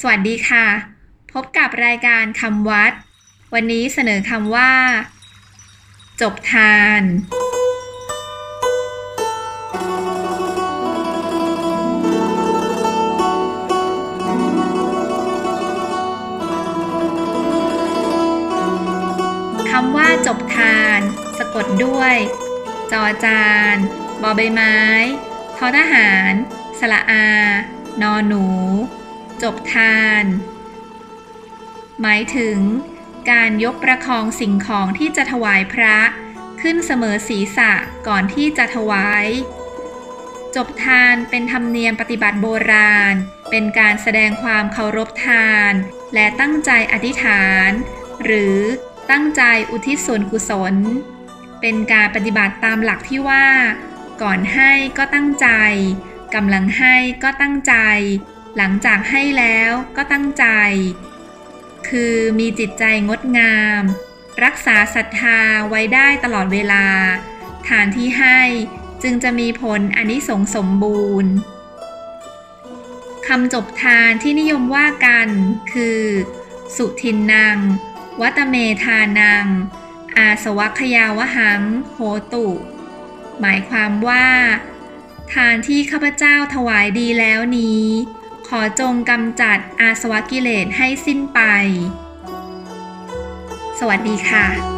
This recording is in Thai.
สวัสดีค่ะ พบกับรายการคำวัด วันนี้เสนอคำว่า จบทาน คำว่าจบทาน สะกดด้วย จอจาน บอใบไม้ ทอทหารสระอา นอหนู จบทาน หมายถึง การยกประคองสิ่งของที่จะถวายพระ ขึ้นเสมอศีรษะก่อนที่จะถวาย จบทานเป็นธรรมเนียมปฏิบัติโบราณ เป็นการแสดงความเคารพทาน และตั้งใจอธิษฐาน หรือตั้งใจอุทิศส่วนกุศล เป็นการปฏิบัติตามหลักที่ว่า ก่อนให้ก็ตั้งใจกำลังให้ก็ตั้งใจ หลังจากให้แล้วก็ตั้งใจ คือมีจิตใจงดงาม รักษาศรัทธาไว้ได้ตลอดเวลาทานที่ให้จึงจะมีผลอนิสงส์สมบูรณ์คำจบทานที่นิยมว่ากันคือ สุทินนังวัตเมทานัง อาสวัคยาวหังโหตุ หมายความว่า ทานที่ข้าพเจ้าถวายดีแล้วนี้ ขอจงกำจัดอาสวะกิเลสให้สิ้นไป สวัสดีค่ะ